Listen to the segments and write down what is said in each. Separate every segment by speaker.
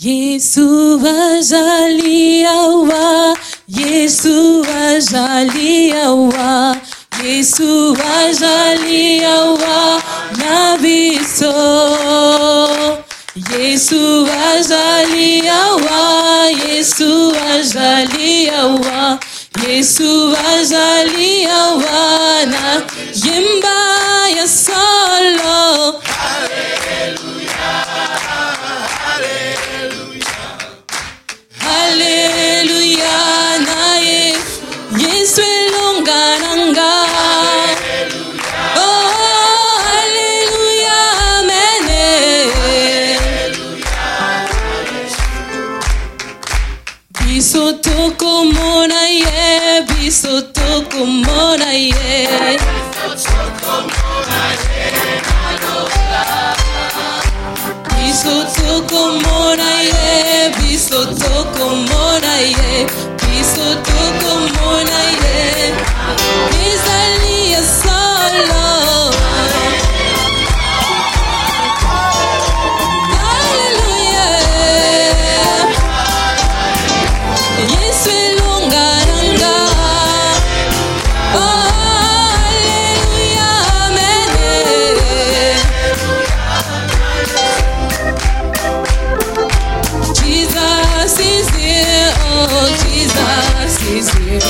Speaker 1: Yesu wazaliawa, Yesu wazaliawa, Jesus wazaliawa na biso. Yesu wazaliawa, Yesu wazaliawa, Jesus wazaliawa na jimba ya solo. biso tokomona ye biso tokomona ye. Biso tokomona ye biso tokomona ye. Biso tokomona ye. Jesus is here.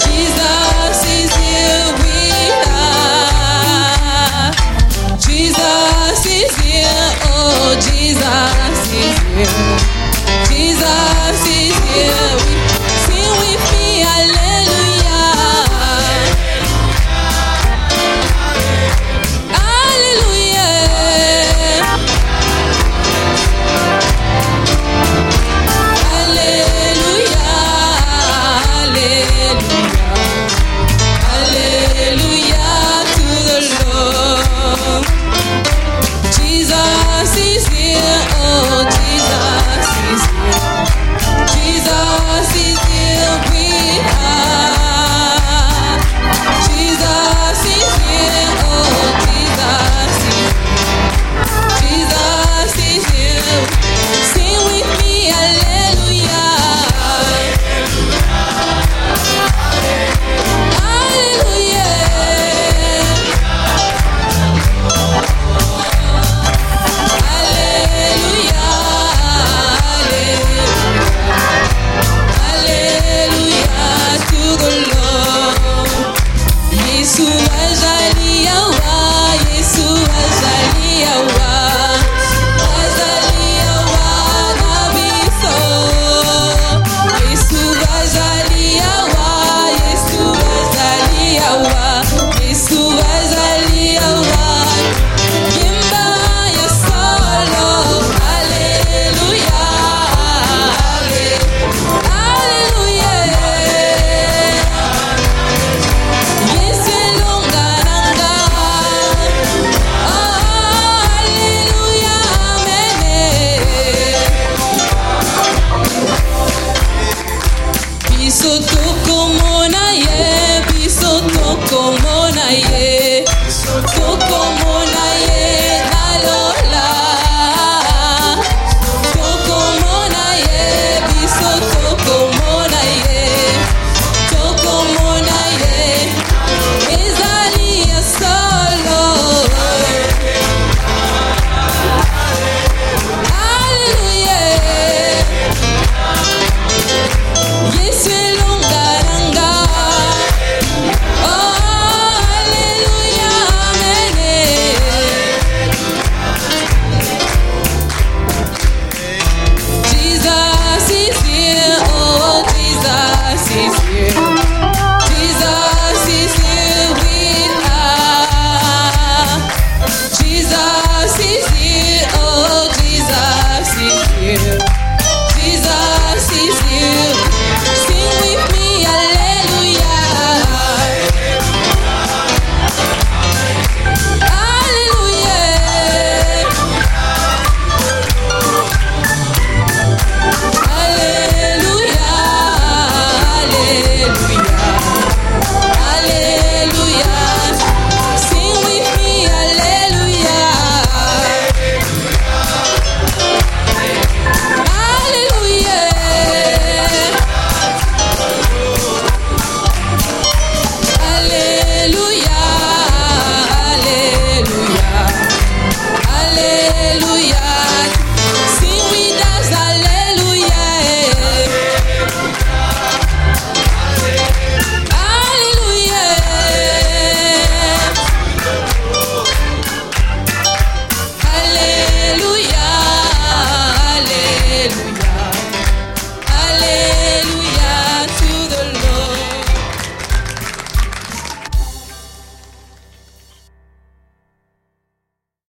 Speaker 1: Jesus is here. Jesus is here. Oh, Jesus is here.